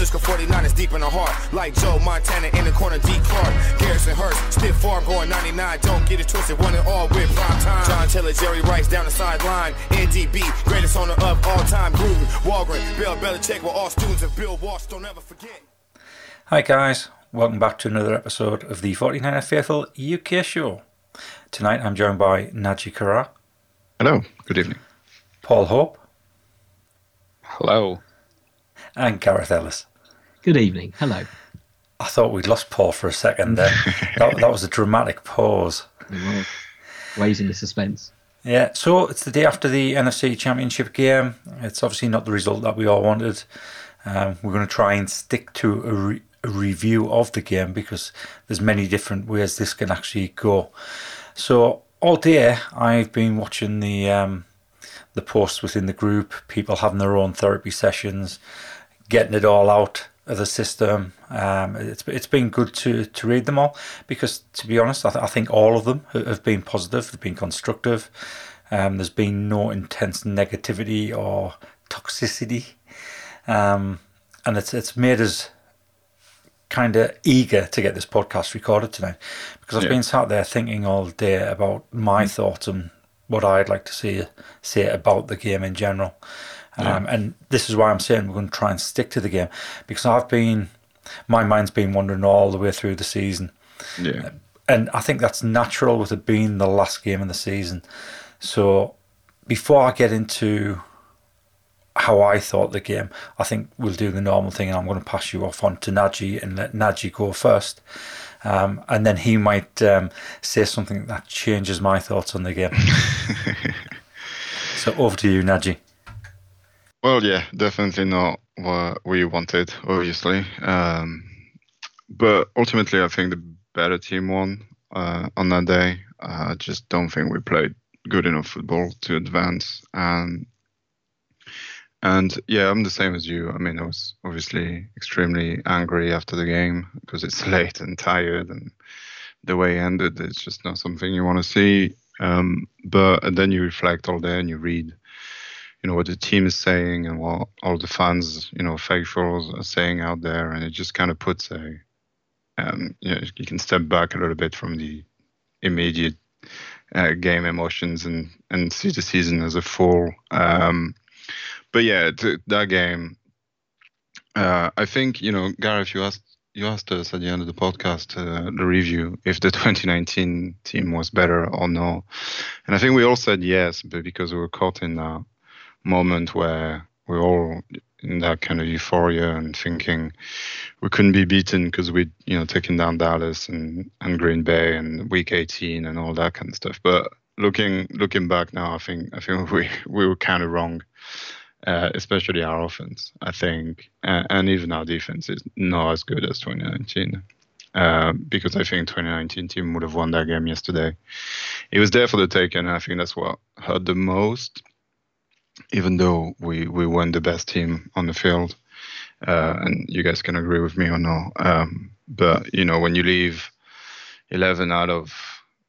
Francisco 49 is deep in the heart. Like Joe Montana in the corner, D. Clark. Garrison Hearst, stiff farm going 99. Don't get it twisted, one and all with prime time. John Taylor, Jerry Rice down the sideline. NDB, greatest owner of all time. Gruden, Walgren, Bill Belichick were all students of Bill Walsh. Don't ever forget. Hi guys, welcome back to another episode of the 49er Faithful UK show. Tonight I'm joined by Naji Kara, Hello, good evening. Paul Hope, Hello. and Gareth Ellis. Good evening. Hello. I thought we'd lost Paul for a second there. that, that was a dramatic pause. Raising the suspense. Yeah, so it's the day after the NFC Championship game. It's obviously not the result that we all wanted. Um, we're going to try and stick to a, re- a review of the game because there's many different ways this can actually go. So all day I've been watching the um, the posts within the group, people having their own therapy sessions, getting it all out of the system. Um, it's it's been good to, to read them all because, to be honest, I, th- I think all of them have been positive, they've been constructive. Um, there's been no intense negativity or toxicity, um, and it's it's made us kind of eager to get this podcast recorded tonight because I've Yeah. been sat there thinking all day about my thoughts and what I'd like to see say about the game in general. Um, and this is why I'm saying we're going to try and stick to the game because I've been, my mind's been wandering all the way through the season. Yeah, And I think that's natural with it being the last game of the season. So before I get into how I thought the game, I think we'll do the normal thing and I'm going to pass you off on to Naji and let Naji go first. Um, and then he might um, say something that changes my thoughts on the game. so over to you, Naji. Well, yeah, definitely not what we wanted, obviously. Um, but ultimately, I think the better team won uh, on that day. I just don't think we played good enough football to advance. And and yeah, I'm the same as you. I mean, I was obviously extremely angry after the game because it's late and tired, and the way it ended, it's just not something you want to see. Um, but and then you reflect all day and you read, you know, what the team is saying and what all the fans, you know, faithfuls are saying out there, and it just kind of puts a, um, you know, you can step back a little bit from the immediate uh, game emotions and and see the season as a full. Um, but yeah, t- that game, uh, I think you know, Gareth, you asked you asked us at the end of the podcast, uh, the review, if the 2019 team was better or no, and I think we all said yes, but because we were caught in that moment where we're all in that kind of euphoria and thinking we couldn't be beaten because we'd you know taken down Dallas and and Green Bay and Week 18 and all that kind of stuff, but. Looking looking back now, I think I think we, we were kind of wrong uh, especially our offense. I think, uh, and even our defense is not as good as 2019. Uh, because I think 2019 team would have won that game yesterday. It was there for the taking, and I think that's what hurt the most. Even though we we weren't the best team on the field, uh, and you guys can agree with me or no, um, but you know when you leave 11 out of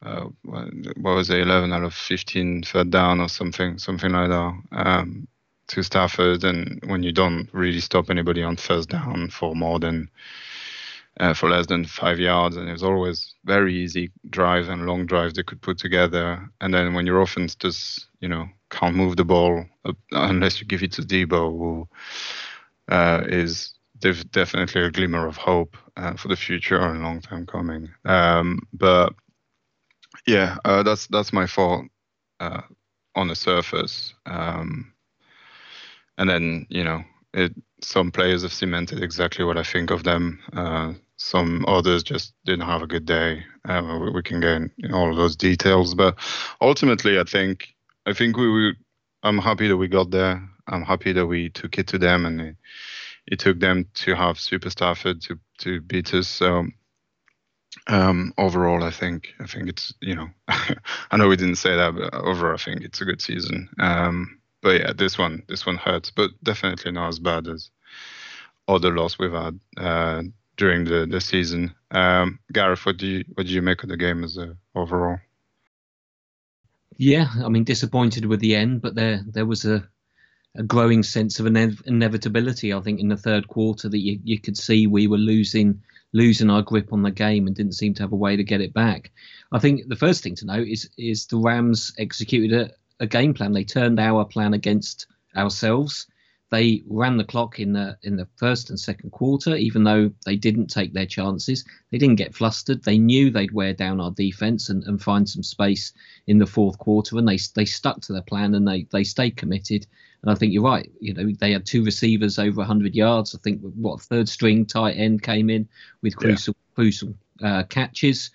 uh, what was it, 11 out of 15 third down or something, something like that. Um, to Stafford, and when you don't really stop anybody on first down for more than uh, for less than five yards, and it's always very easy drives and long drives they could put together. And then when your offense just you know can't move the ball uh, unless you give it to Deebo, who uh, is def- definitely a glimmer of hope uh, for the future and long time coming. Um, but yeah, uh, that's that's my fault uh, on the surface. Um, and then you know it some players have cemented exactly what I think of them. Uh, some others just didn't have a good day. We, we can get in all of those details, but ultimately, I think I think we, we I'm happy that we got there. I'm happy that we took it to them, and it, it took them to have Super Stafford to to beat us. So um, overall, I think I think it's you know I know we didn't say that, but overall, I think it's a good season. Um, but yeah, this one this one hurts, but definitely not as bad as other loss we've had uh, during the, the season. Um, Gareth, what do you what do you make of the game as a overall? Yeah, I mean, disappointed with the end, but there there was a a growing sense of inev- inevitability. I think in the third quarter that you, you could see we were losing losing our grip on the game and didn't seem to have a way to get it back. I think the first thing to note is is the Rams executed a, a game plan. They turned our plan against ourselves. They ran the clock in the in the first and second quarter, even though they didn't take their chances. They didn't get flustered. They knew they'd wear down our defense and, and find some space in the fourth quarter, and they they stuck to their plan and they they stayed committed. And I think you're right. You know, they had two receivers over 100 yards. I think what third string tight end came in with crucial yeah. crucial uh, catches.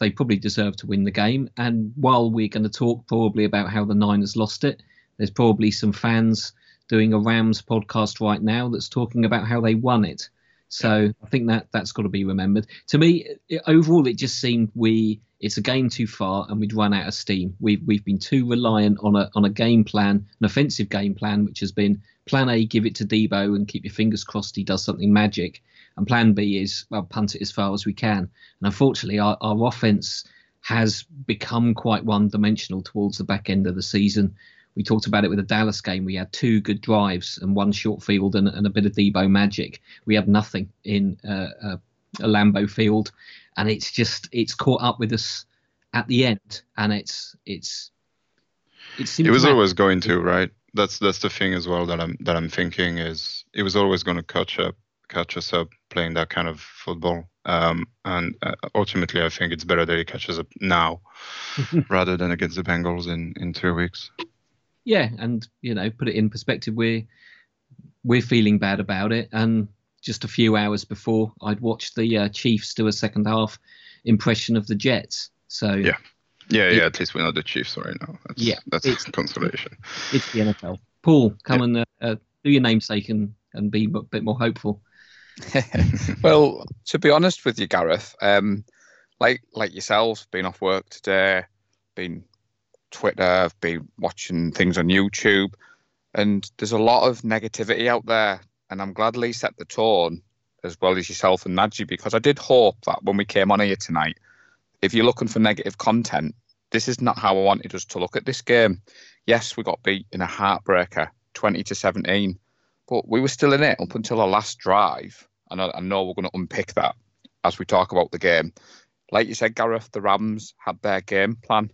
They probably deserve to win the game. And while we're going to talk probably about how the Niners lost it, there's probably some fans doing a Rams podcast right now that's talking about how they won it. So I think that that's got to be remembered. To me, it, overall, it just seemed we it's a game too far and we'd run out of steam. We've we've been too reliant on a on a game plan, an offensive game plan, which has been plan A, give it to Deebo and keep your fingers crossed he does something magic, and plan B is well punt it as far as we can. And unfortunately, our, our offense has become quite one dimensional towards the back end of the season we talked about it with the Dallas game. We had two good drives and one short field and, and a bit of Deebo magic. We had nothing in uh, uh, a Lambeau Field, and it's just it's caught up with us at the end, and it's it's it's. It was always going to right. That's that's the thing as well that I'm that I'm thinking is it was always going to catch up catch us up playing that kind of football. Um, and uh, ultimately, I think it's better that he catches up now rather than against the Bengals in in two weeks yeah, and you know, put it in perspective, we're we're feeling bad about it, and just a few hours before, I'd watched the uh, Chiefs do a second half impression of the Jets. So yeah, yeah, yeah. At least we know the Chiefs right now. That's, yeah, that's it's, consolation. It's the NFL. Paul, come yeah. and uh, uh, do your namesake and and be a bit more hopeful. well, to be honest with you, Gareth, um, like like yourselves, been off work today, been Twitter, I've been watching things on YouTube, and there's a lot of negativity out there. And I'm glad Lee set the tone as well as yourself and Nadji because I did hope that when we came on here tonight, if you're looking for negative content, this is not how I wanted us to look at this game. Yes, we got beat in a heartbreaker, 20 to 17, but we were still in it up until our last drive. And I, I know we're going to unpick that as we talk about the game. Like you said, Gareth, the Rams had their game plan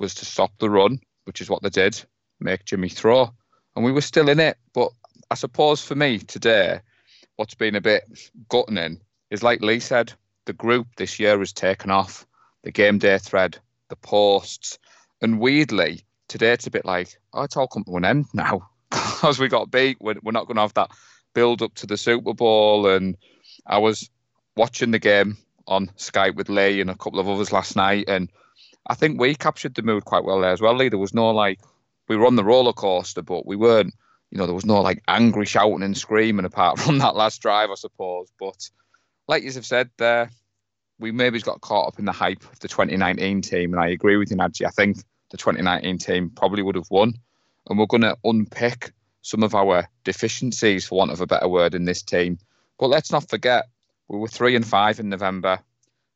was to stop the run, which is what they did, make Jimmy throw. And we were still in it. But I suppose for me today, what's been a bit gutting is like Lee said, the group this year has taken off. The game day thread, the posts. And weirdly, today it's a bit like, oh, it's all come to an end now. because we got beat. We're, we're not going to have that build up to the Super Bowl. And I was watching the game on Skype with Lee and a couple of others last night. And I think we captured the mood quite well there as well, Lee. There was no like, we were on the roller coaster, but we weren't, you know, there was no like angry shouting and screaming apart from that last drive, I suppose. But like you have said there, we maybe got caught up in the hype of the 2019 team. And I agree with you, Nadji. I think the 2019 team probably would have won. And we're going to unpick some of our deficiencies, for want of a better word, in this team. But let's not forget, we were three and five in November.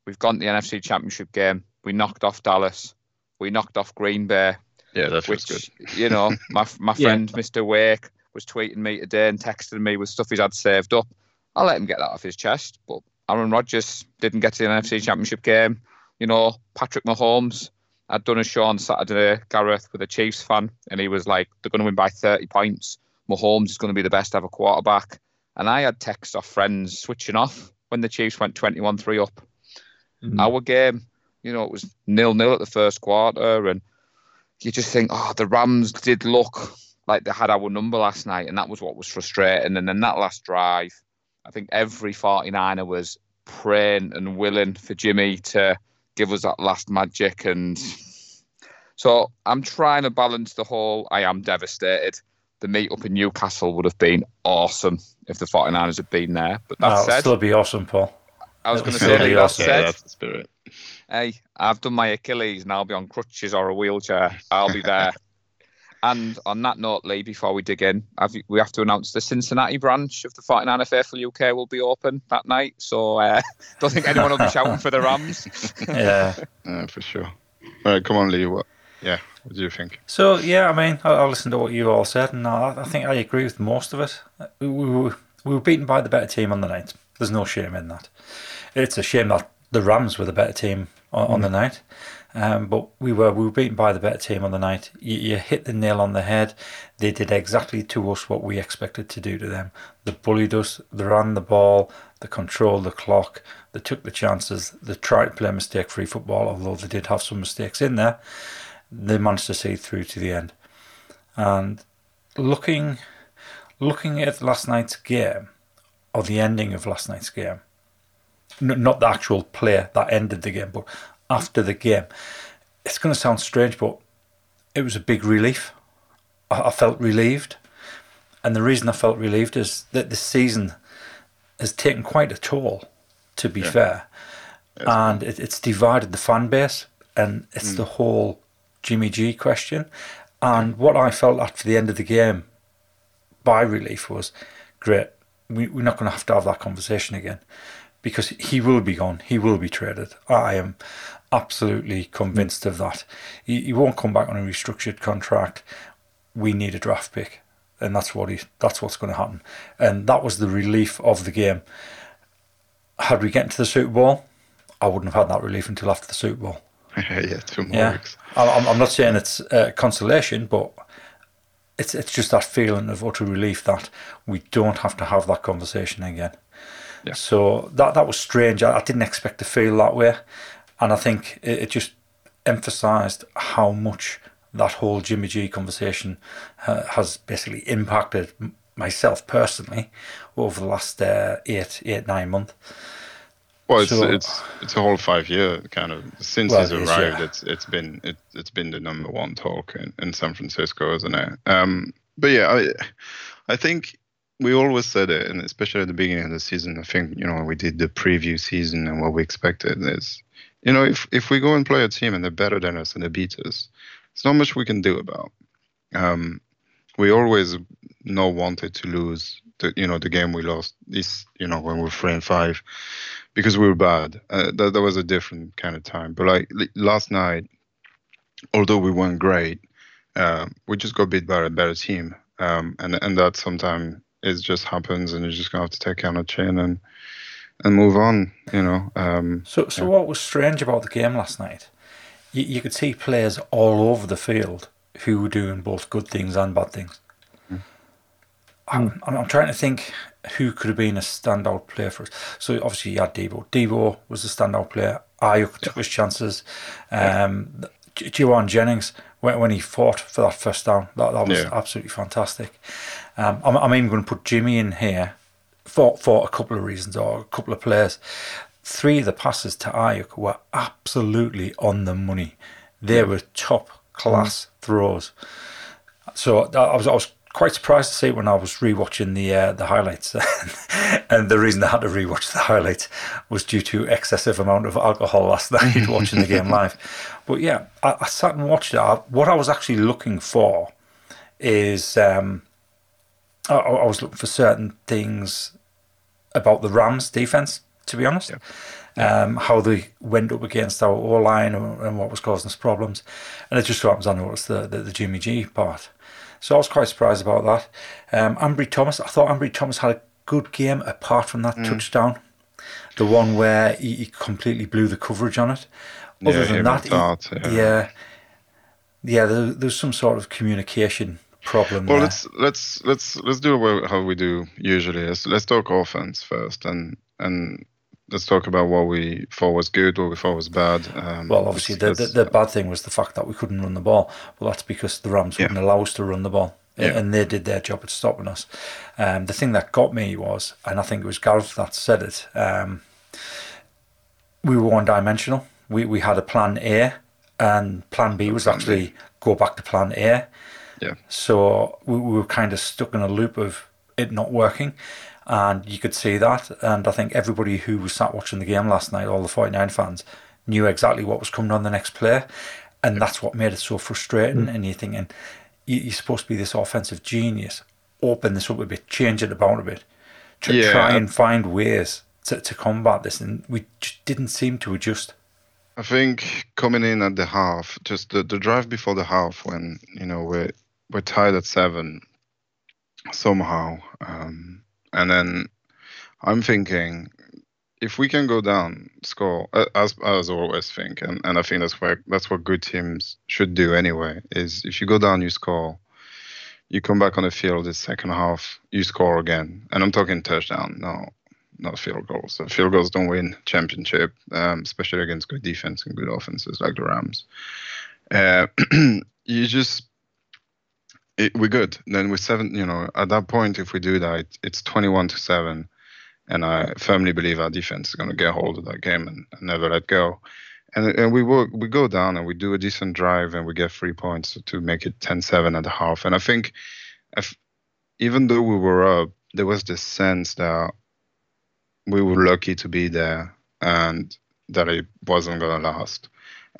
We've gone to the NFC Championship game. We knocked off Dallas. We knocked off Green Bay. Yeah, that's which, good. You know, my my friend yeah. Mr. Wake was tweeting me today and texting me with stuff he's had saved up. I'll let him get that off his chest. But Aaron Rodgers didn't get to the NFC Championship game. You know, Patrick Mahomes. I'd done a show on Saturday, Gareth, with a Chiefs fan, and he was like, they're going to win by 30 points. Mahomes is going to be the best ever quarterback. And I had texts off friends switching off when the Chiefs went 21 3 up. Mm-hmm. Our game, you know, it was nil nil at the first quarter, and you just think, oh, the Rams did look like they had our number last night, and that was what was frustrating. And then that last drive, I think every 49er was praying and willing for Jimmy to give us that last magic. And so I'm trying to balance the whole I am devastated. The meet up in Newcastle would have been awesome if the 49ers had been there. But that oh, said, still be awesome, Paul. I was going to say, that awesome. said, yeah, that's the spirit hey, I've done my Achilles and I'll be on crutches or a wheelchair. I'll be there. and on that note, Lee, before we dig in, we have to announce the Cincinnati branch of the 49er Faithful UK will be open that night. So I uh, don't think anyone will be shouting for the Rams. yeah, uh, for sure. All right, come on, Lee. What? yeah, what do you think? So yeah, I mean, I, I listened to what you all said, and I, I think I agree with most of it. We, we, were, we were beaten by the better team on the night. There's no shame in that. It's a shame that the Rams were the better team on, on the night. Um, but we were we were beaten by the better team on the night. You, you, hit the nail on the head. They did exactly to us what we expected to do to them. They bullied us. They ran the ball. They controlled the clock. They took the chances. They tried to play mistake-free football, although they did have some mistakes in there. They managed to see through to the end. And looking looking at last night's game, or the ending of last night's game, not the actual player that ended the game, but after the game. It's going to sound strange, but it was a big relief. I, I felt relieved. And the reason I felt relieved is that this season has taken quite a toll, to be yeah. fair. Yes. And it, it's divided the fan base, and it's mm. the whole Jimmy G question. And what I felt after the end of the game by relief was great. We, we're not going to have to have that conversation again because he will be gone. He will be traded. I am absolutely convinced of that. He, he won't come back on a restructured contract. We need a draft pick, and that's what he. That's what's going to happen. And that was the relief of the game. Had we get into the Super Bowl, I wouldn't have had that relief until after the Super Bowl. yeah, two more yeah. weeks. I'm, I'm not saying it's uh, consolation, but it's it's just that feeling of utter relief that we don't have to have that conversation again. Yeah. So that that was strange. I, I, didn't expect to feel that way, and I think it, it just emphasised how much that whole Jimmy G conversation uh, has basically impacted myself personally over the last uh, eight eight nine months. Well, it's so, it's it's a whole five year kind of since well, he's arrived. yeah. It's it's been it, it's been the number one talk in, in San Francisco, isn't it? Um, but yeah, I I think we always said it, and especially at the beginning of the season, I think you know we did the preview season and what we expected is, you know, if if we go and play a team and they're better than us and they beat us, there's not much we can do about. Um, we always know wanted to lose the you know the game we lost this you know when we were three and five because we were bad. Uh, that that was a different kind of time. But like last night, although we weren't great, uh, we just got beat by a better team. Um, and and that sometimes it just happens, and you're just gonna have to take it on a chin and and move on. You know. Um, so so yeah. what was strange about the game last night? You, you could see players all over the field who were doing both good things and bad things. Mm. I'm, I'm trying to think who could have been a standout player for us. So obviously you had Deebo. Deebo was a standout player. Yeah. took his chances. Um, Jauan Jennings when, when he fought for that first down, that, that was yeah. absolutely fantastic. Um, I'm, I'm even going to put Jimmy in here for for a couple of reasons or a couple of players. Three of the passes to Aiyuk were absolutely on the money. They were top class mm. throws. So I was I was quite surprised to see it when I was rewatching the uh, the highlights, and the reason I had to rewatch the highlights was due to excessive amount of alcohol last night watching the game live. But yeah, I, I sat and watched it. I, what I was actually looking for is um, I, I, was looking for certain things about the Rams defense. To be honest. Yeah. Um, how they went up against our O line and, and, what was causing us problems, and it just so happens I noticed the, the the Jimmy G part. So I was quite surprised about that. Um, Ambry Thomas, I thought Ambry Thomas had a good game apart from that mm. touchdown, the one where he, he, completely blew the coverage on it. Other yeah, than that, thought, he, yeah. yeah, yeah, there, there's some sort of communication problem. Well, there. let's let's let's let's do how we do usually. Let's, let's talk offense first, and and let's talk about what we thought was good, what we thought was bad. Um, well, obviously, the, the, the, bad thing was the fact that we couldn't run the ball. Well, that's because the Rams yeah. wouldn't allow us to run the ball. Yeah. And they did their job at stopping us. Um, the thing that got me was, and I think it was Gareth that said it, um, we were one dimensional. We, we had a plan A, and plan B was actually go back to plan A. Yeah. So we, we were kind of stuck in a loop of it not working and you could see that. And I think everybody who was sat watching the game last night, all the 49 fans, knew exactly what was coming on the next play. And that's what made it so frustrating. Mm. And you're thinking, you're supposed to be this offensive genius, open this up a bit, change it about a bit, to yeah. try and find ways to, to combat this. And we just didn't seem to adjust. I think coming in at the half, just the, the drive before the half, when you know we're we're tied at seven somehow, um, and then I'm thinking if we can go down, score as as always think, and, and I think that's why that's what good teams should do anyway. Is if you go down, you score. You come back on the field the second half, you score again, and I'm talking touchdown, no, not field goals. So field goals don't win championship, um, especially against good defense and good offenses like the Rams. Uh, you just it, we're good. Then with seven, you know, at that point, if we do that, it's 21 to seven and I firmly believe our defense is going to get hold of that game and, and never let go. And, and we work, we go down and we do a decent drive and we get three points to make it 10-7 at the half. And I think, if, even though we were up, there was this sense that we were lucky to be there and that it wasn't going to last.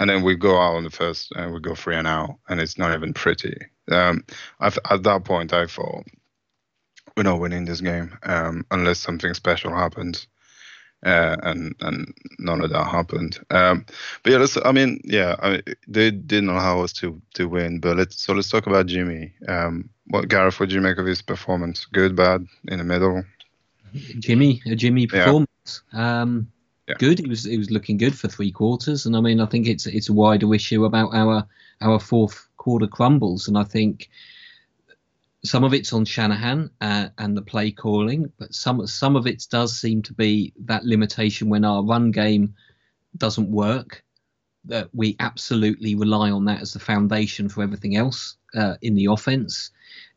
And then we go out on the first and we go three and out, and it's not even pretty. Um, at that point, I thought we're not winning this game um, unless something special happens. Uh, and and none of that happened. Um, but yeah, let's, I mean, yeah, I they didn't allow us to to win. But let's so let's talk about Jimmy. Um, what Gareth? What did you make of his performance? Good, bad, in the middle? Jimmy, a Jimmy performance. Yeah. Um, yeah. Good. It was it was looking good for three quarters, and I mean, I think it's it's a wider issue about our our fourth quarter crumbles, and I think some of it's on Shanahan uh, and the play calling, but some some of it does seem to be that limitation when our run game doesn't work. That we absolutely rely on that as the foundation for everything else uh, in the offense.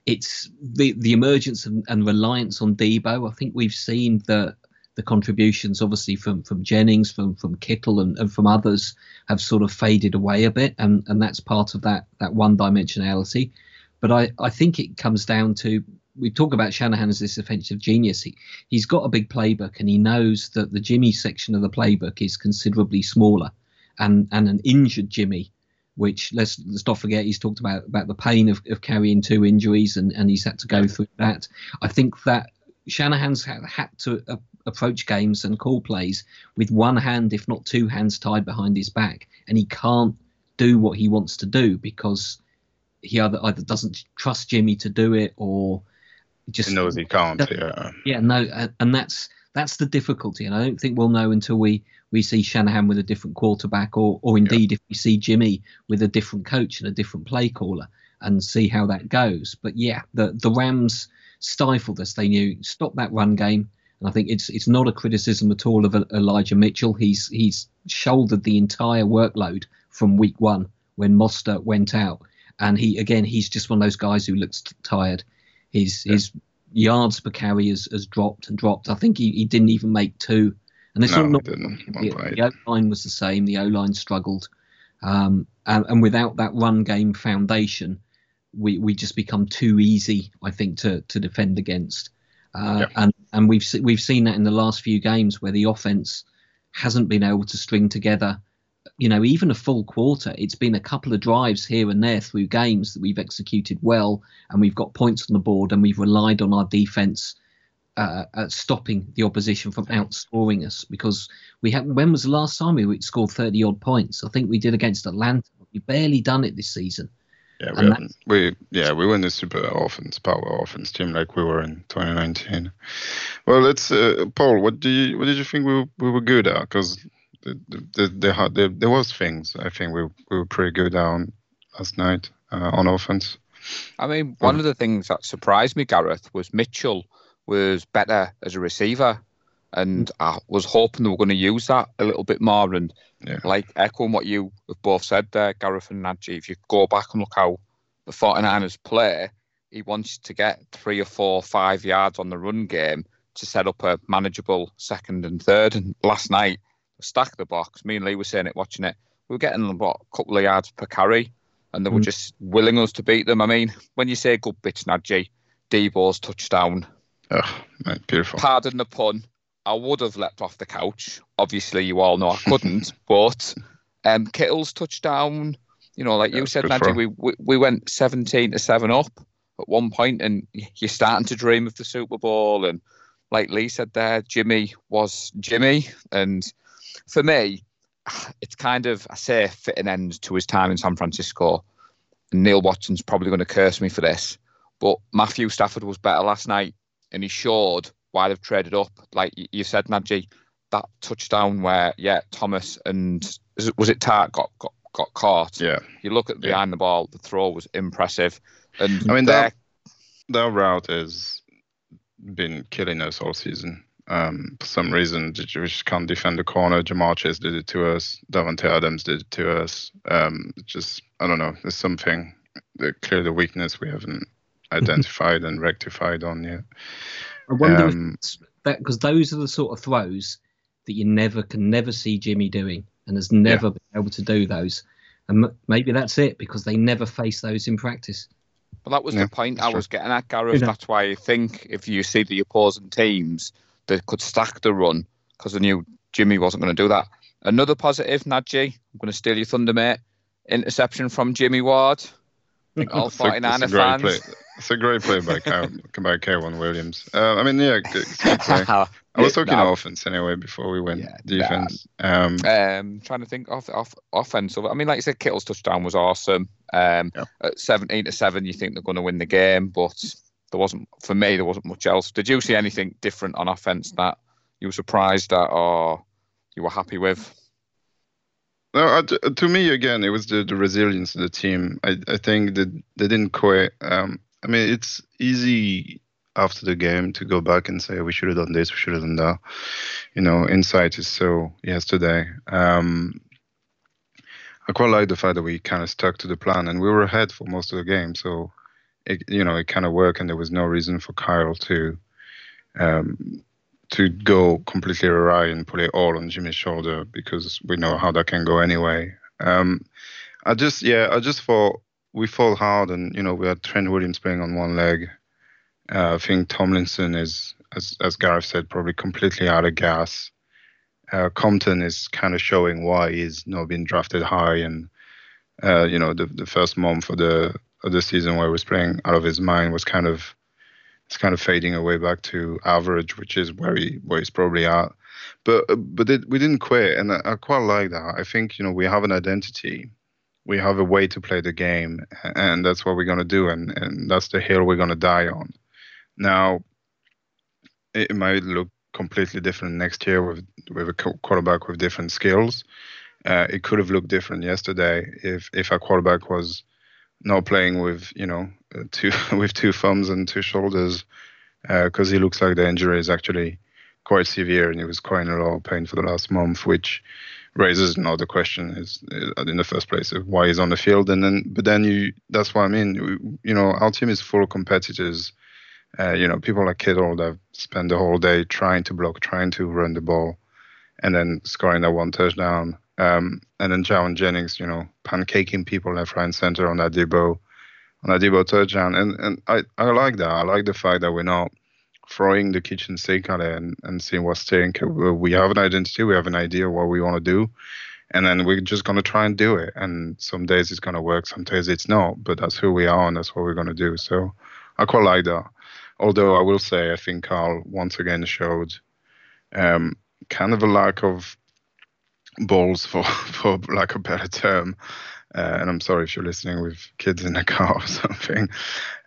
It's the the emergence and, and reliance on Deebo. I think we've seen the the contributions, obviously from from Jennings, from from Kittle, and, and from others, have sort of faded away a bit, and and that's part of that that one dimensionality. But I, I think it comes down to we talk about Shanahan as this offensive genius. He, he's got a big playbook and he knows that the Jimmy section of the playbook is considerably smaller. And, and an injured Jimmy, which let's, let's not forget, he's talked about, about the pain of, of carrying two injuries and, and he's had to go through that. I think that Shanahan's had, had to uh, approach games and call plays with one hand, if not two hands, tied behind his back. And he can't do what he wants to do because he either either doesn't trust Jimmy to do it or just he knows he can't. Yeah. Yeah. No, and that's that's the difficulty, and I don't think we'll know until we we see Shanahan with a different quarterback, or or indeed yeah. if we see Jimmy with a different coach and a different play caller, and see how that goes. But yeah, the the Rams stifled us. They knew stop that run game. And I think it's it's not a criticism at all of Elijah Mitchell. He's he's shouldered the entire workload from week one when Mostert went out and he again he's just one of those guys who looks tired. His yeah. his yards per carry has, has dropped and dropped. I think he, he didn't even make two. And it's no, not, didn't. The, the O line was the same. The O line struggled, um, and, and without that run game foundation, we, we just become too easy. I think to to defend against, uh, and and we've we've seen that in the last few games where the offense hasn't been able to string together you know, even a full quarter, it's been a couple of drives here and there through games that we've executed well, and we've got points on the board, and we've relied on our defense uh, at stopping the opposition from outscoring us. Because we had, when was the last time we scored thirty odd points? I think we did against Atlanta. We've barely done it this season. Yeah, we, haven't, we yeah we were the super offense power offense team like we were in 2019. Well, let's uh, Paul. What do you what did you think we we were good at? Because the, the, the, there was things I think we, we were pretty good down last night uh, on offense. I mean, one um, of the things that surprised me, Gareth, was Mitchell was better as a receiver, and I was hoping they were going to use that a little bit more. And yeah. like echoing what you have both said there, Gareth and Nadji, if you go back and look how the 49ers play, he wants to get three or four, five yards on the run game to set up a manageable second and third. And last night, stack the box. Me and Lee were saying it, watching it. We were getting about a couple of yards per carry, and they were mm. just willing us to beat them. I mean, when you say good bits, Najee, Deebo's touchdown. Oh, man, beautiful. Pardon the pun. I would have leapt off the couch. Obviously, you all know I couldn't. but um, Kittle's touchdown. You know, like yeah, you said, we, we we went seventeen to seven up at one point, and you're starting to dream of the Super Bowl. And like Lee said there, Jimmy was Jimmy, and for me, it's kind of I say fit an end to his time in San Francisco. And Neil Watson's probably going to curse me for this, but Matthew Stafford was better last night, and he showed why they've traded up. Like you said, Nadji, that touchdown where yeah Thomas and was it Tartt got got got caught. Yeah. You look at behind yeah. the ball, the throw was impressive, and I mean their that route has been killing us all season. Um, for some reason, we just can't defend the corner. Ja'Marr Chase did it to us. Davante Adams did it to us. Um, just I don't know. There's something that clearly the weakness we haven't identified and rectified on yet. I wonder um, if that because those are the sort of throws that you never can never see Jimmy doing, and has never yeah. been able to do those. And maybe that's it because they never face those in practice. Well, that was yeah, the point I was getting at, Gareth. That's why I think if you see the opposing teams they could stack the run because I knew Jimmy wasn't going to do that. Another positive, Nadji. I'm going to steal your thunder, mate. Interception from Jimmy Ward. All 49er fans. Play. It's a great play by Ky- by K'Waun Williams. Uh, I mean, yeah, I was talking no. offense anyway before we went yeah, defense. Um, um, trying to think off, off offensive. I mean, like you said, Kittle's touchdown was awesome. Um, yeah. At 17 to seven, you think they're going to win the game, but there wasn't for me there wasn't much else. Did you see anything different on offense that you were surprised at or you were happy with? No, uh, to me again, it was the, the resilience of the team. I, I think that they didn't quit. Um, I mean, it's easy after the game to go back and say we should have done this, we should have done that. You know, insight is so yesterday. Um, I quite like the fact that we kind of stuck to the plan and we were ahead for most of the game. So it, you know, it kind of worked, and there was no reason for Kyle to um, to go completely awry and put it all on Jimmy's shoulder because we know how that can go anyway. Um, I just, yeah, I just thought we fought hard, and you know, we had Trent Williams playing on one leg. Uh, I think Tomlinson is, as as Gareth said, probably completely out of gas. Uh, Compton is kind of showing why he's not been drafted high, and uh, you know, the the first month of the of the season where he was playing out of his mind was kind of it's kind of fading away back to average, which is where he where he's probably at. But but it, we didn't quit, and I, I, quite like that. I think you know we have an identity, we have a way to play the game, and that's what we're gonna do, and and that's the hill we're gonna die on. Now, it might look completely different next year with with a quarterback with different skills. Uh, it could have looked different yesterday if if our quarterback was not playing with you know uh, two with two thumbs and two shoulders because uh, he looks like the injury is actually quite severe and he was quite in a lot of pain for the last month, which raises another question is, is in the first place why he's on the field and then but then you that's what I mean you know our team is full of competitors. Uh, you know, people like Kittle that spend the whole day trying to block, trying to run the ball, and then scoring that one touchdown. Um, and then Jauan Jennings, you know, pancaking people left, right, and center on that Deebo, on that Deebo touchdown. And and I, I like that. I like the fact that we're not throwing the kitchen sink at it and, and seeing what's staying. We have an identity, we have an idea what we want to do, and then we're just gonna try and do it. And some days it's gonna work, some days it's not. But that's who we are, and that's what we're gonna do. So I quite like that. Although I will say, I think Carl once again showed um, kind of a lack of balls for for lack of a better term. Uh, and I'm sorry if you're listening with kids in the car or something.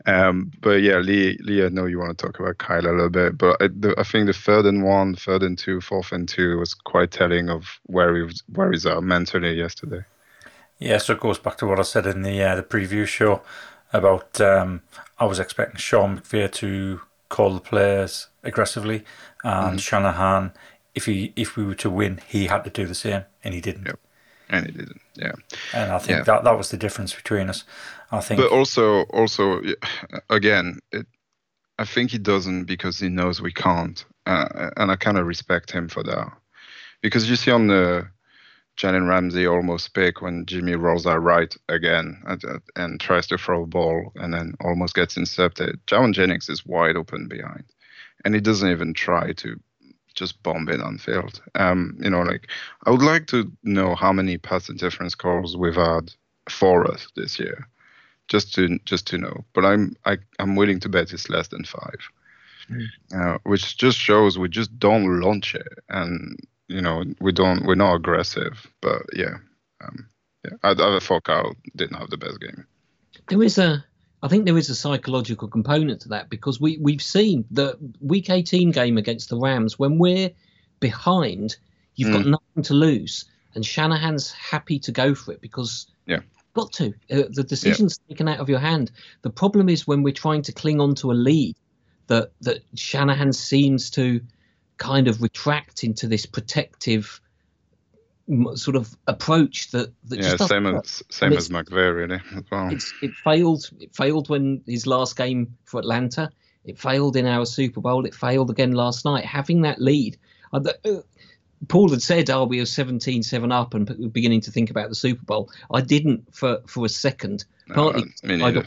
Um, but yeah, Lee, Lee, I know you want to talk about Kyle a little bit, but I, the, I, think the third and one, third and two, fourth and two was quite telling of where he was, where he's at mentally yesterday. Yeah, so it goes back to what I said in the uh, the preview show about um, I was expecting Sean McVay to call the players aggressively, and mm-hmm. Shanahan if he if we were to win, he had to do the same, and he didn't. Yep. And he didn't. Yeah. And I think yeah. that that was the difference between us. I think. But also, also, again, it, I think he doesn't because he knows we can't, uh, and I kind of respect him for that. Because you see on the Jalen Ramsey almost pick when Jimmy rolls out right again and, and tries to throw a ball and then almost gets intercepted. Jauan Jennings is wide open behind, and he doesn't even try to just bomb it on field. Um, you know, like I would like to know how many pass interference calls we've had for us this year, just to just to know. But I'm I, I'm willing to bet it's less than five, mm. uh, which just shows we just don't launch it. And you know, we don't we're not aggressive, but yeah, um, yeah. I, I thought Kyle didn't have the best game. There was a, I think there is a psychological component to that because we we've seen the Week 18 game against the Rams when we're behind, you've mm. got nothing to lose, and Shanahan's happy to go for it because yeah. Got to. Uh, the decision's yeah. taken out of your hand. The problem is when we're trying to cling on to a lead, that that Shanahan seems to kind of retract into this protective sort of approach that, that yeah same as same as McVay really as well. it failed. It failed when his last game for Atlanta. It failed in our Super Bowl. It failed again last night. Having that lead, uh, uh Paul had said, "Oh, we were 17-7 up and beginning to think about the Super Bowl." I didn't for for a second. Partly, no, I'd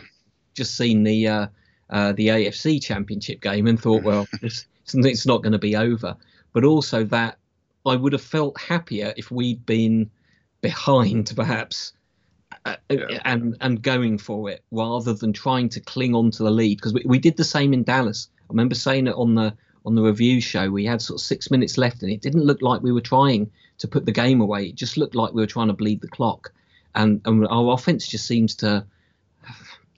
just seen the uh, uh, the AFC Championship game and thought, well, it's, it's not going to be over. But also that I would have felt happier if we'd been behind, perhaps, uh, uh, yeah. and and going for it rather than trying to cling on to the lead because we, we did the same in Dallas. I remember saying it on the on the review show. We had sort of six minutes left, and it didn't look like we were trying to put the game away. It just looked like we were trying to bleed the clock, and and our offense just seems to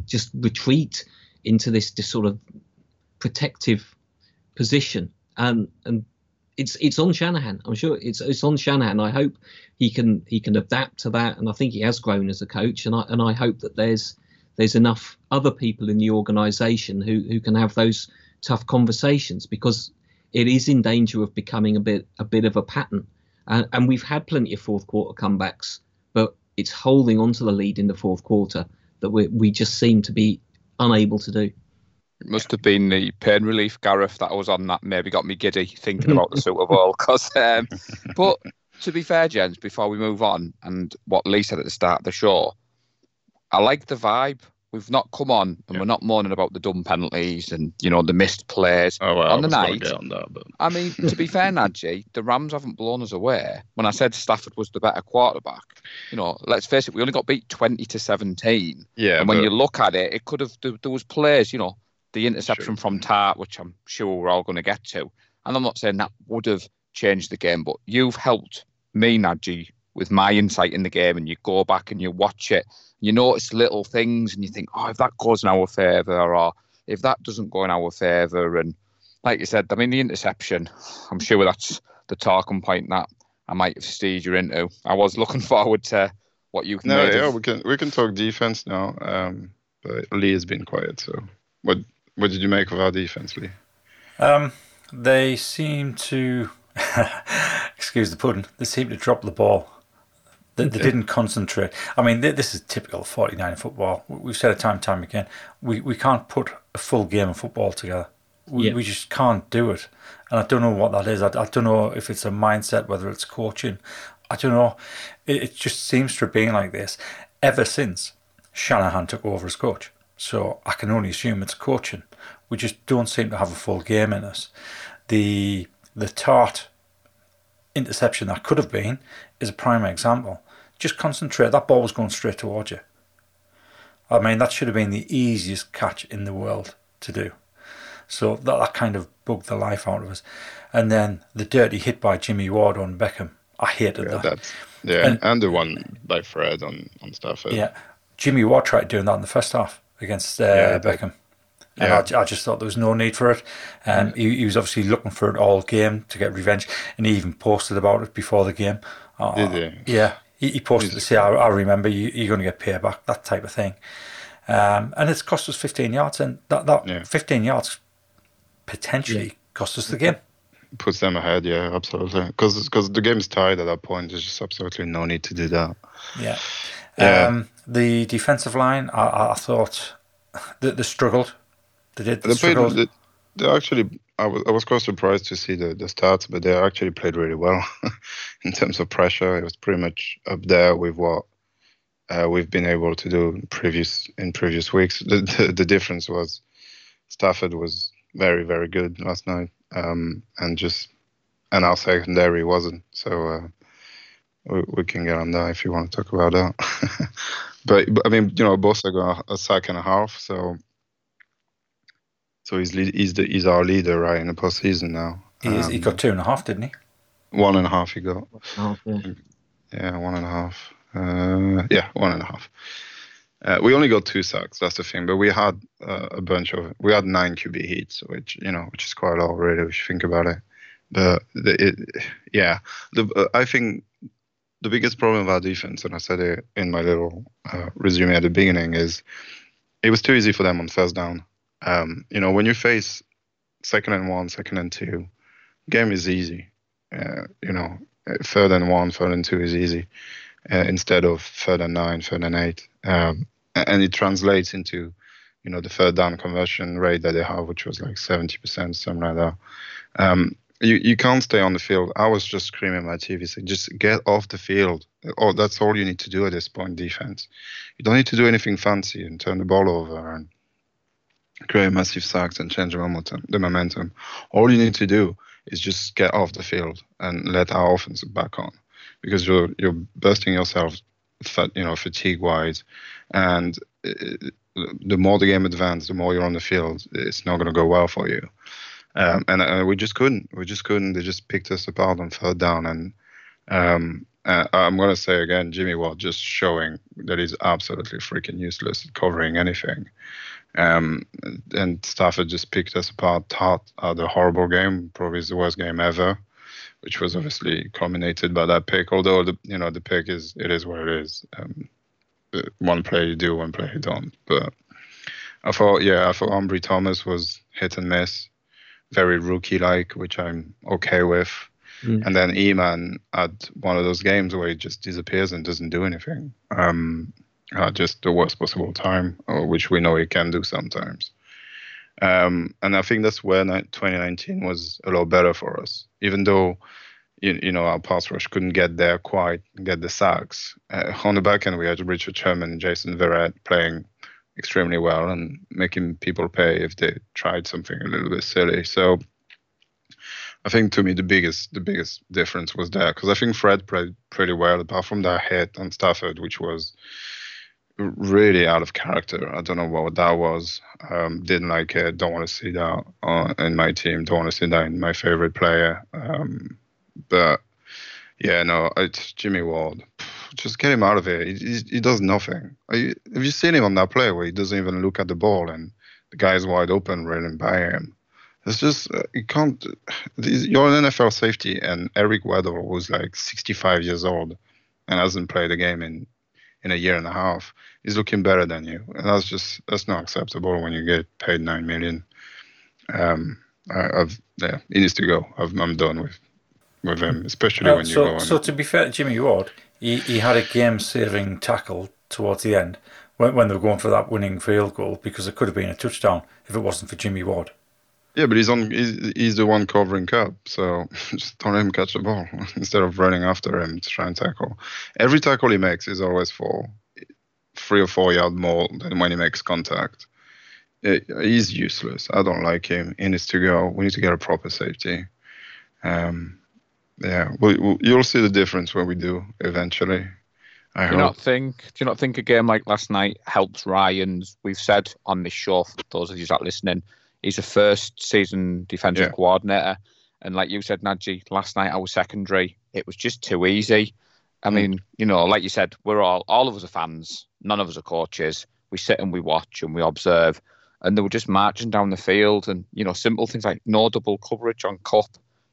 just retreat into this, this sort of protective position, and and it's it's on Shanahan. I'm sure it's it's on Shanahan. I hope he can he can adapt to that, and I think he has grown as a coach, and I and I hope that there's there's enough other people in the organisation who who can have those tough conversations because it is in danger of becoming a bit a bit of a pattern. And, and we've had plenty of fourth quarter comebacks, but it's holding on to the lead in the fourth quarter that we we just seem to be unable to do. It must have been the pain relief, Gareth, that I was on that maybe got me giddy thinking about the Super Bowl. Cause, um, but to be fair, gents, before we move on, and what Lee said at the start of the show, I like the vibe. We've not come on and yeah. we're not moaning about the dumb penalties and you know the missed plays oh, well, on the night. On that, but... I mean, to be fair, Nadji, the Rams haven't blown us away. When I said Stafford was the better quarterback, you know, let's face it, we only got beat twenty to seventeen. Yeah, and when you look at it, it could have there, there was plays, you know, the interception from Tartt, which I'm sure we're all going to get to, and I'm not saying that would have changed the game, but you've helped me, Nadji, with my insight in the game, and you go back and you watch it you notice little things and you think, oh, if that goes in our favour or if that doesn't go in our favour. And like you said, I mean, the interception, I'm sure that's the talking point that I might have steered you into. I was looking forward to what you can. No, yeah, of... we can we can talk defense now. Um, but Lee has been quiet. So, what what did you make of our defense, Lee? Um, they seem to, excuse the pudding, they seem to drop the ball they, they didn't concentrate. I mean, this is typical 49 football. We've said it time and time again. We, we can't put a full game of football together. We, yeah. we just can't do it. And I don't know what that is. I, I don't know if it's a mindset, whether it's coaching. I don't know. It, it just seems to have been like this ever since Shanahan took over as coach. So I can only assume it's coaching. We just don't seem to have a full game in us. The the Tartt interception that could have been is a prime example just concentrate. That ball was going straight towards you. I mean, that should have been the easiest catch in the world to do. So that, that kind of bugged the life out of us. And then the dirty hit by Jimmy Ward on Beckham. I hated yeah, that. yeah, and, and, the one by Fred on, on Stafford. Yeah. Jimmy Ward tried doing that in the first half against uh, yeah, Beckham. And yeah. I, I, just thought there was no need for it. Um, mm. he, he, was obviously looking for it all game to get revenge, and he even posted about it before the game. Uh, Did he? Yeah, he, he posted to say, I, I remember you, you're going to get paid back, that type of thing. Um, and it's cost us 15 yards, and that, that yeah. 15 yards potentially yeah. cost us the game. Puts them ahead, yeah, absolutely. Because because the game's tied at that point. There's just absolutely no need to do that. Yeah. Yeah. Um, the defensive line, I, I thought they, they struggled. They did. They, they struggled. Played, they, they actually I was I was quite surprised to see the, the stats, but they actually played really well in terms of pressure. It was pretty much up there with what uh, we've been able to do in previous in previous weeks. The, the, the difference was Stafford was very very good last night, um, and just and our secondary wasn't. So uh, we, we can get on that if you want to talk about that. but, but I mean, you know, Bosa got a sack and a half, so so he's he's the he's our leader right in the postseason now. He, um, he got two and a half, didn't he? one and a half he got. Oh, yeah. Yeah, one and a half. Uh, yeah, one and a half. Uh, we only got two sacks. That's the thing. But we had uh, a bunch of. We had nine QB hits, which you know, which is quite a lot, really, if you think about it. But the, it, yeah, the, uh, I think the biggest problem of our defense, and I said it in my little uh, resume at the beginning, is it was too easy for them on first down. Um, you know, when you face second and one, second and two, game is easy. Uh, you know, third and one, third and two is easy uh, instead of third and nine, third and eight. Um, and it translates into, you know, the third down conversion rate that they have, which was like 70%, something like that. Um, you, you can't stay on the field. I was just screaming at my TV, saying, just get off the field. Oh, that's all you need to do at this point, defense. You don't need to do anything fancy and turn the ball over and create massive sacks and change the momentum. All you need to do is just get off the field and let our offense back on, because you're you're bursting yourself, you know, fatigue wise, and uh, the more the game advances, the more you're on the field, it's not going to go well for you. Um, and uh, we just couldn't. We just couldn't. They just picked us apart on third down. And um, uh, I'm to say again, Jimmy Ward just showing that he's absolutely freaking useless at covering anything. Um, and Stafford just picked us apart, uh, the horrible game, probably the worst game ever, which was obviously culminated by that pick. Although the you know the pick is it is what it is. Um, one play you do, one play you don't. But I thought, yeah, I thought Ambry Thomas was hit and miss, very rookie-like, which I'm okay with. Mm. And then Eman had one of those games where he just disappears and doesn't do anything. Um, uh, just the worst possible time, which we know he can do sometimes. Um, and I think that's where 2019 was a lot better for us, even though you, you know our pass rush couldn't get there quite, get the sacks. Uh, on the back end, we had Richard Sherman and Jason Verrett playing extremely well and making people pay if they tried something a little bit silly. So I think to me the biggest the biggest difference was there because I think Fred played pretty well apart from that hit on Stafford, which was really out of character. I don't know what that was. Um, didn't like it. Don't want to see that uh, in my team. Don't want to see that in my favorite player. Um, but yeah, no, it's Jimmy Ward. Just get him out of here. He, he, he does nothing. You, have you seen him on that play where he doesn't even look at the ball and the guy's wide open running by him? It's just uh, you can't. You're an NFL safety, and Eric Weddle was like 65 years old and hasn't played a game in in a year and a half. He's looking better than you, and that's just that's not acceptable when you get paid nine million. Um, I, have yeah, he needs to go. i am done with with him, especially when you so, go. So to be fair Jimmy Ward, he, he had a game-saving tackle towards the end when, when they were going for that winning field goal because it could have been a touchdown if it wasn't for Jimmy Ward. Yeah, but he's on. He's, he's the one covering Kupp, so just don't let him catch the ball instead of running after him to try and tackle. Every tackle he makes is always for three or four yards more than when he makes contact. It, he's useless. I don't like him. He needs to go. We need to get a proper safety. Um, yeah, we, we, you'll see the difference when we do eventually. I do hope. you not think? Do you not think a game like last night helps Ryans? We've said on this show, for those of you that are listening He's a first season defensive yeah. coordinator. And like you said, Najee, last night our secondary, it was just too easy. I mm. mean, you know, like you said, we're all all of us are fans. None of us are coaches. We sit and we watch and we observe. And they were just marching down the field and, you know, simple things like no double coverage on Kupp.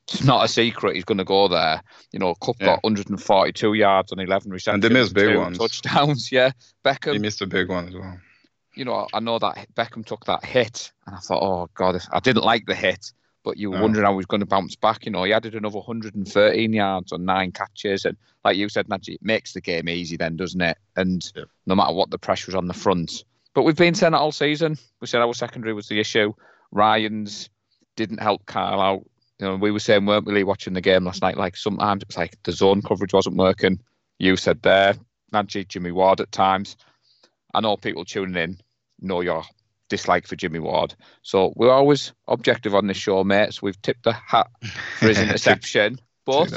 It's not a secret he's going to go there. You know, Kupp yeah. got 142 yards on 11 receptions. And they missed big ones. Touchdowns, yeah. Beckham. He missed a big one as well you know, I know that Beckham took that hit, and I thought, oh god, I didn't like the hit, but you were no. wondering how he was going to bounce back. You know, he added another 113 yards on nine catches, and like you said, Najee, it makes the game easy then, doesn't it? And yep. no matter what the pressure was on the front, but we've been saying that all season. We said our secondary was the issue. Ryan's didn't help Carl out. You know, we were saying, weren't we, watching the game last night? Like sometimes it was like the zone coverage wasn't working. You said there, Najee, Jimmy Ward at times. I know people tuning in know your dislike for Jimmy Ward. So we're always objective on this show, mates. We've tipped the hat for his interception. But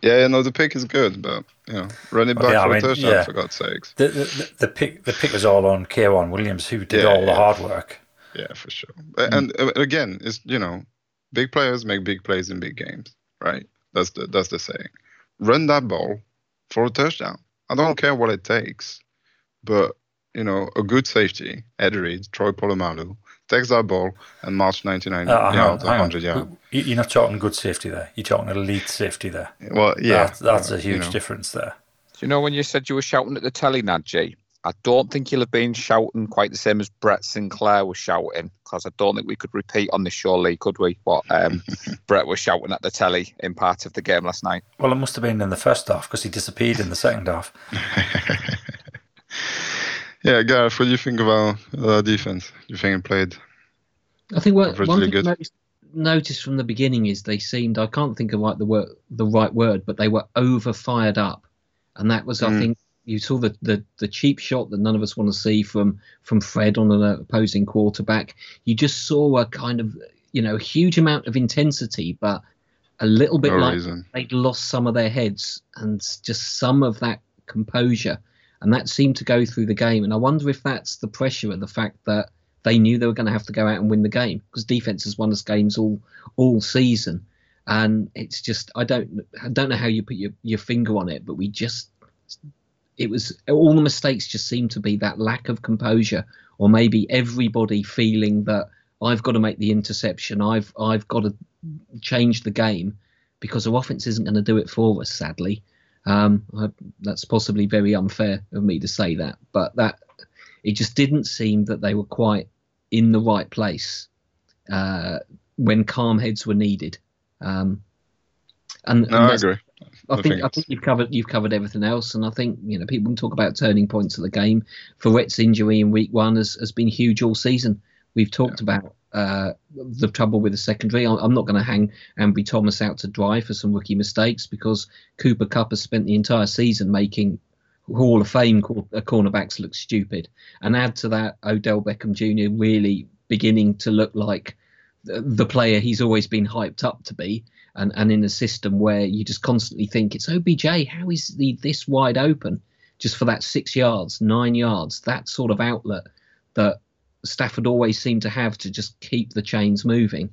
yeah, yeah, no, the pick is good, but you know, running back yeah, for I mean, a touchdown yeah. for God's sakes. The, the, the pick the pick was all on K'Waun Williams, who did yeah, all the hard work. Yeah, for sure. Mm. And uh, again, it's you know, big players make big plays in big games, right? That's the that's the saying. Run that ball for a touchdown. I don't care what it takes, but you know, a good safety, Ed Reed, Troy Polamalu, takes that ball and march 99 uh, yards, 100 yards. You're not talking good safety there. You're talking elite safety there. Well, yeah. That, that's a huge you know. difference there. Do you know when you said you were shouting at the telly, Nadji? I don't think you'll have been shouting quite the same as Brett Sinclair was shouting because I don't think we could repeat on the show, Lee, could we? What um, Brett was shouting at the telly in part of the game last night. Well, it must have been in the first half because he disappeared in the second half. yeah, Gareth, what do you think about uh, defense? Do you think it played? I think what, one thing good? I noticed from the beginning is they seemed I can't think of like the word the right word, but they were over fired up, and that was mm. I think you saw the, the the cheap shot that none of us want to see from from Fred on an opposing quarterback. You just saw a kind of you know a huge amount of intensity, but a little bit no like reason. they'd lost some of their heads and just some of that composure, and that seemed to go through the game. And I wonder if that's the pressure of the fact that they knew they were going to have to go out and win the game because defense has won us games all all season. And it's just I don't I don't know how you put your, your finger on it, but we just it was all the mistakes just seemed to be that lack of composure, or maybe everybody feeling that I've got to make the interception, I've I've got to change the game because our offense isn't going to do it for us. Sadly, um, I, that's possibly very unfair of me to say that, but that it just didn't seem that they were quite in the right place uh, when calm heads were needed. Um, and, no, and I agree. I, think, I think you've covered you've covered everything else, and I think you know people can talk about turning points of the game. Verrett's injury in week one has, has been huge all season. We've talked yeah. about uh, the trouble with the secondary. I'm not going to hang Ambry Thomas out to dry for some rookie mistakes because Cooper Kupp has spent the entire season making Hall of Fame uh, cornerbacks look stupid, and add to that Odell Beckham Jr. really beginning to look like the player he's always been hyped up to be and, and in a system where you just constantly think it's OBJ, how is he this wide open just for that six yards, nine yards, that sort of outlet that Stafford always seemed to have to just keep the chains moving.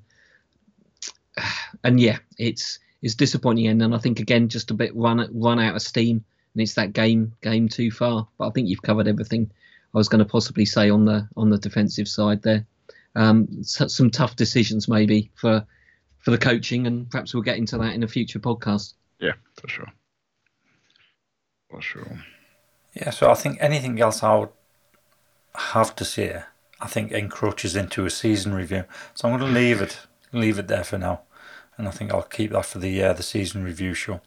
And yeah, it's it's disappointing, and I think again just a bit run run out of steam, and it's that game game too far. But I think you've covered everything I was going to possibly say on the on the defensive side there. Um, some tough decisions maybe for for the coaching, and perhaps we'll get into that in a future podcast. Yeah, for sure. For sure. Yeah, so I think anything else I would have to say, I think encroaches into a season review. So I'm going to leave it, leave it there for now, and I think I'll keep that for the uh, the season review show.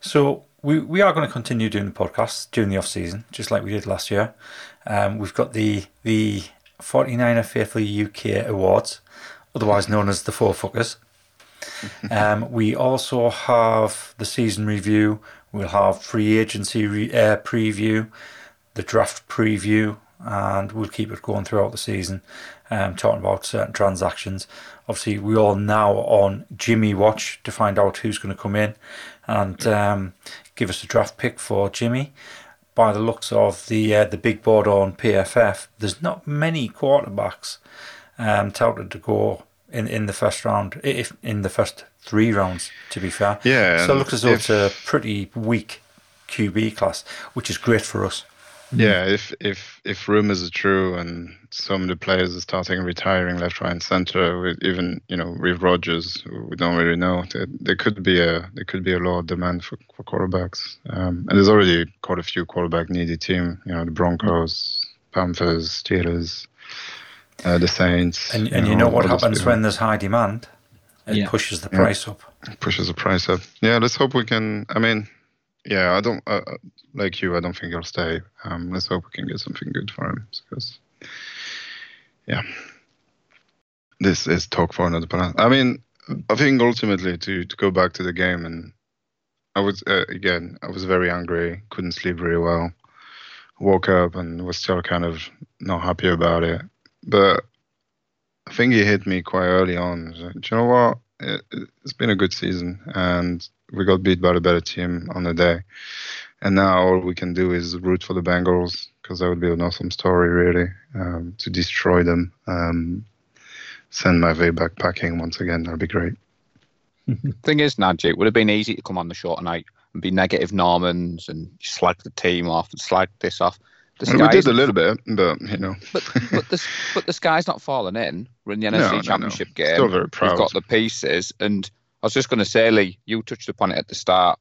So we we are going to continue doing the podcast during the off season, just like we did last year. Um, we've got the the 49er Faithful UK Awards, otherwise known as the Four Fuckers um, we also have the season review. We'll have free agency re- uh, preview, the draft preview, and we'll keep it going throughout the season, um, talking about certain transactions. Obviously, we all now on Jimmy watch to find out who's going to come in and um, give us a draft pick for Jimmy. By the looks of the uh, the big board on PFF, there's not many quarterbacks um, touted to go in in the first round, if in the first three rounds, to be fair. Yeah. So it looks as though it's a pretty weak QB class, which is great for us. Yeah, if if if rumors are true and some of the players are starting retiring left, right, and center, with even you know with Rodgers, we don't really know. There, there could be a there could be a lot of demand for, for quarterbacks, um, and there's already quite a few quarterback needy team. You know, the Broncos, Panthers, Steelers uh, the Saints. And, and you know, you know what happens when there's high demand? It yeah. pushes the price yeah. up. It pushes the price up. Yeah, let's hope we can. I mean, yeah, I don't uh, uh, like you. I don't think he'll stay. Um, let's hope we can get something good for him because, yeah, this is talk for another plan. I mean, I think ultimately to to go back to the game and I was uh, again I was very angry, couldn't sleep very well, woke up and was still kind of not happy about it. But I think he hit me quite early on. Do you know what? It, has been a good season, and we got beat by a better team on the day. And now all we can do is root for the Bengals because that would be an awesome story, really, um, to destroy them. Um, send my way back packing once again. That'd be great. Thing is, Nadji, it would have been easy to come on the show tonight and be negative Normans and slag the team off and slag this off. The well, we did a little bit, but you know. but but the but the sky's not falling in. We're in the NFC no, Championship no, no. game. Still very proud. We've got the pieces, and I was just going to say, Lee, you touched upon it at the start.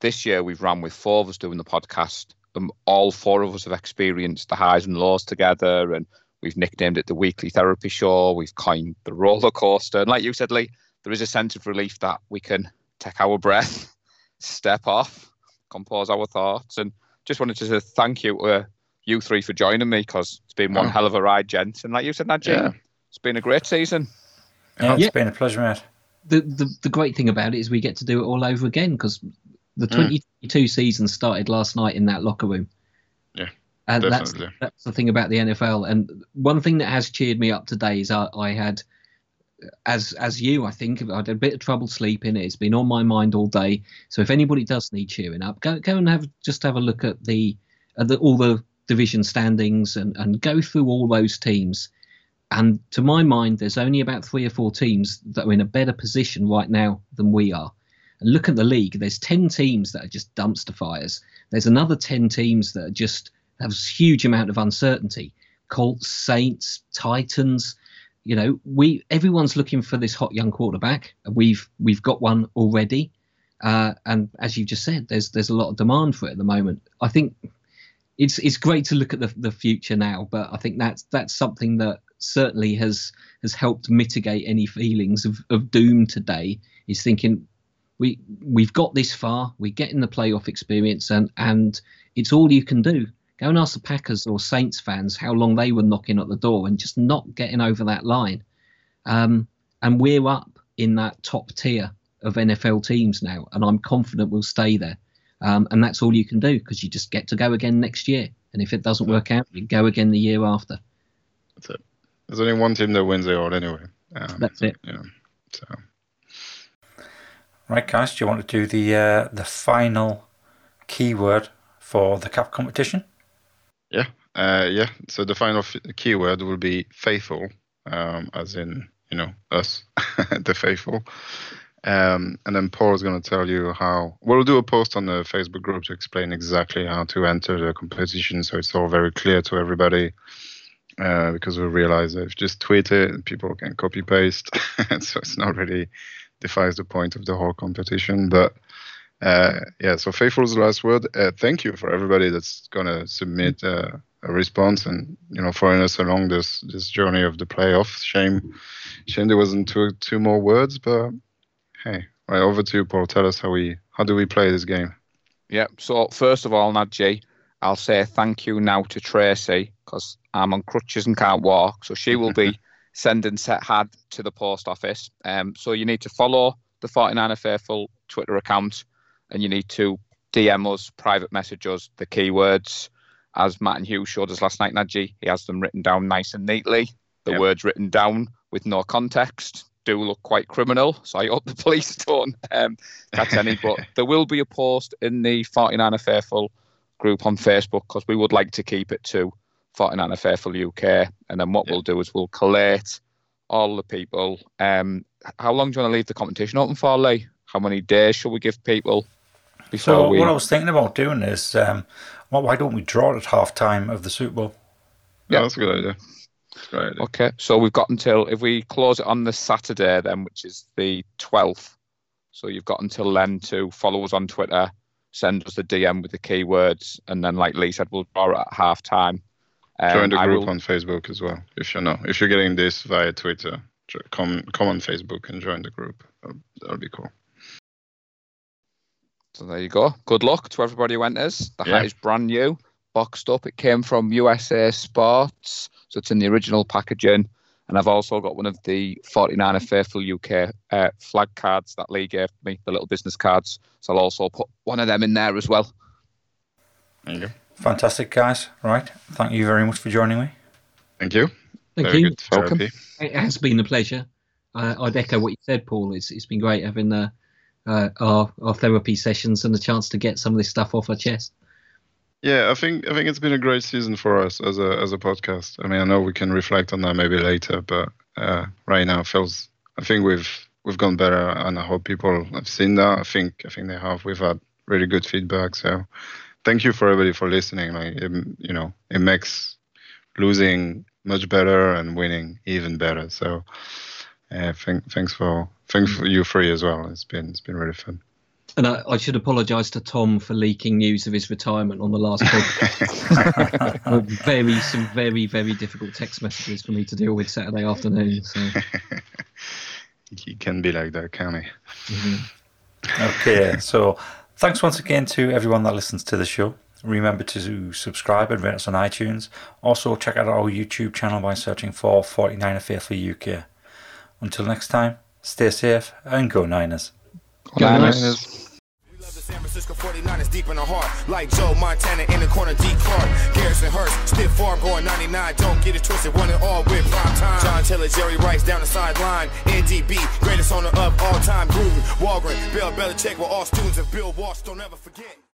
This year we've ran with four of us doing the podcast. And all four of us have experienced the highs and lows together, and we've nicknamed it the Weekly Therapy Show. We've coined the roller coaster, and like you said, Lee, there is a sense of relief that we can take our breath, step off, compose our thoughts, and just wanted to say thank you to uh, you three for joining me because it's been one oh. hell of a ride, gents. And like you said, Najee, yeah. it's been a great season. Yeah, it's yeah. been a pleasure, mate. The, the the great thing about it is we get to do it all over again because the mm. 2022 season started last night in that locker room. Yeah. And definitely. that's that's the thing about the NFL. And one thing that has cheered me up today is I, I had as as you, I think I had a bit of trouble sleeping. It's been on my mind all day. So if anybody does need cheering up, go go and have just have a look at the at the all the division standings and and go through all those teams. And to my mind, there's only about three or four teams that are in a better position right now than we are. And look at the league. There's ten teams that are just dumpster fires. There's another ten teams that are just have a huge amount of uncertainty. Colts, Saints, Titans you know, we everyone's looking for this hot young quarterback. We've we've got one already, uh, and as you just said, there's there's a lot of demand for it at the moment. I think it's it's great to look at the the future now, but I think that's that's something that certainly has has helped mitigate any feelings of, of doom today. Is thinking we we've got this far, we're getting the playoff experience, and and it's all you can do. Go and ask the Packers or Saints fans how long they were knocking at the door and just not getting over that line. Um, and we're up in that top tier of NFL teams now, and I'm confident we'll stay there. Um, and that's all you can do because you just get to go again next year. And if it doesn't work out, you go again the year after. That's it. There's only one team that wins the award anyway. Um, that's it. Yeah. So. Right, guys. Do you want to do the uh, the final keyword for the cup competition? Yeah, uh, yeah. So the final f- keyword will be faithful, um, as in you know us, the faithful. Um, and then Paul is going to tell you how. We'll do a post on the Facebook group to explain exactly how to enter the competition, so it's all very clear to everybody. Uh, because we realize if just tweet it, people can copy paste, so it's not really defies the point of the whole competition. But uh, yeah, so faithful is the last word. Uh, thank you for everybody that's gonna submit uh, a response and you know following us along this this journey of the playoffs. Shame, shame there wasn't two two more words, but hey, right over to you, Paul. Tell us how we how do we play this game? Yeah. So first of all, Nadji, I'll say thank you now to Tracy because I'm on crutches and can't walk, so she will be sending set had to the post office. Um, so you need to follow the 49er Faithful Twitter account and you need to DM us, private message us the keywords. As Matt and Hugh showed us last night, Nadji, he has them written down nice and neatly. The yep. words written down with no context do look quite criminal, so I hope the police don't um, catch any. But there will be a post in the 49er Faithful group on Facebook because we would like to keep it to 49er Faithful UK. And then what yep. we'll do is we'll collate all the people. Um, how long do you want to leave the competition open for, Lee? How many days shall we give people? So we... what I was thinking about doing is, um, well, why don't we draw it at half time of the Super Bowl? Yeah, that's a good idea. Right. Okay, so we've got until if we close it on the Saturday, then which is the twelfth. So you've got until then to follow us on Twitter, send us the DM with the keywords, and then, like Lee said, we'll draw it at half time. Um, join the group will... on Facebook as well. If you're not, if you're getting this via Twitter, come come on Facebook and join the group. That'll, that'll be cool. So there you go. Good luck to everybody who enters. The yeah. hat is brand new, boxed up. It came from USA Sports, so it's in the original packaging. And I've also got one of the 49er Faithful UK uh, flag cards that Lee gave me, the little business cards. So I'll also put one of them in there as well. There you go. Fantastic, guys. Right. Thank you very much for joining me. Thank you. Thank very you. Welcome. It has been a pleasure. Uh, I'd echo what you said, Paul. It's, it's been great having uh, uh, our our therapy sessions and a chance to get some of this stuff off our chest. Yeah, I think I think it's been a great season for us as a as a podcast. I mean, I know we can reflect on that maybe later, but uh, right now feels I think we've we've gone better, and I hope people have seen that. I think I think they have. We've had really good feedback. So thank you for everybody for listening. Like it, you know, it makes losing much better and winning even better. So uh, thank, thanks for thanks for you three as well. It's been it's been really fun. And I, I should apologise to Tom for leaking news of his retirement on the last podcast. very some very very difficult text messages for me to deal with Saturday afternoon. So. he can be like that, can he? Mm-hmm. Okay, so thanks once again to everyone that listens to the show. Remember to subscribe and rate us on iTunes. Also, check out our YouTube channel by searching for 49er Faithful UK. Until next time, stay safe and go Niners. Go, go Niners. Niners. San Francisco 49ers deep in the heart. Like Joe Montana in the corner, D Clark. Garrison Hearst, stiff farm going 99. Don't get it twisted, one and all with prime time. John Taylor, Jerry Rice down the sideline. NDB, greatest owner of all time. Gruden, Holmgren, Bill Belichick were all students of Bill Walsh. Don't ever forget.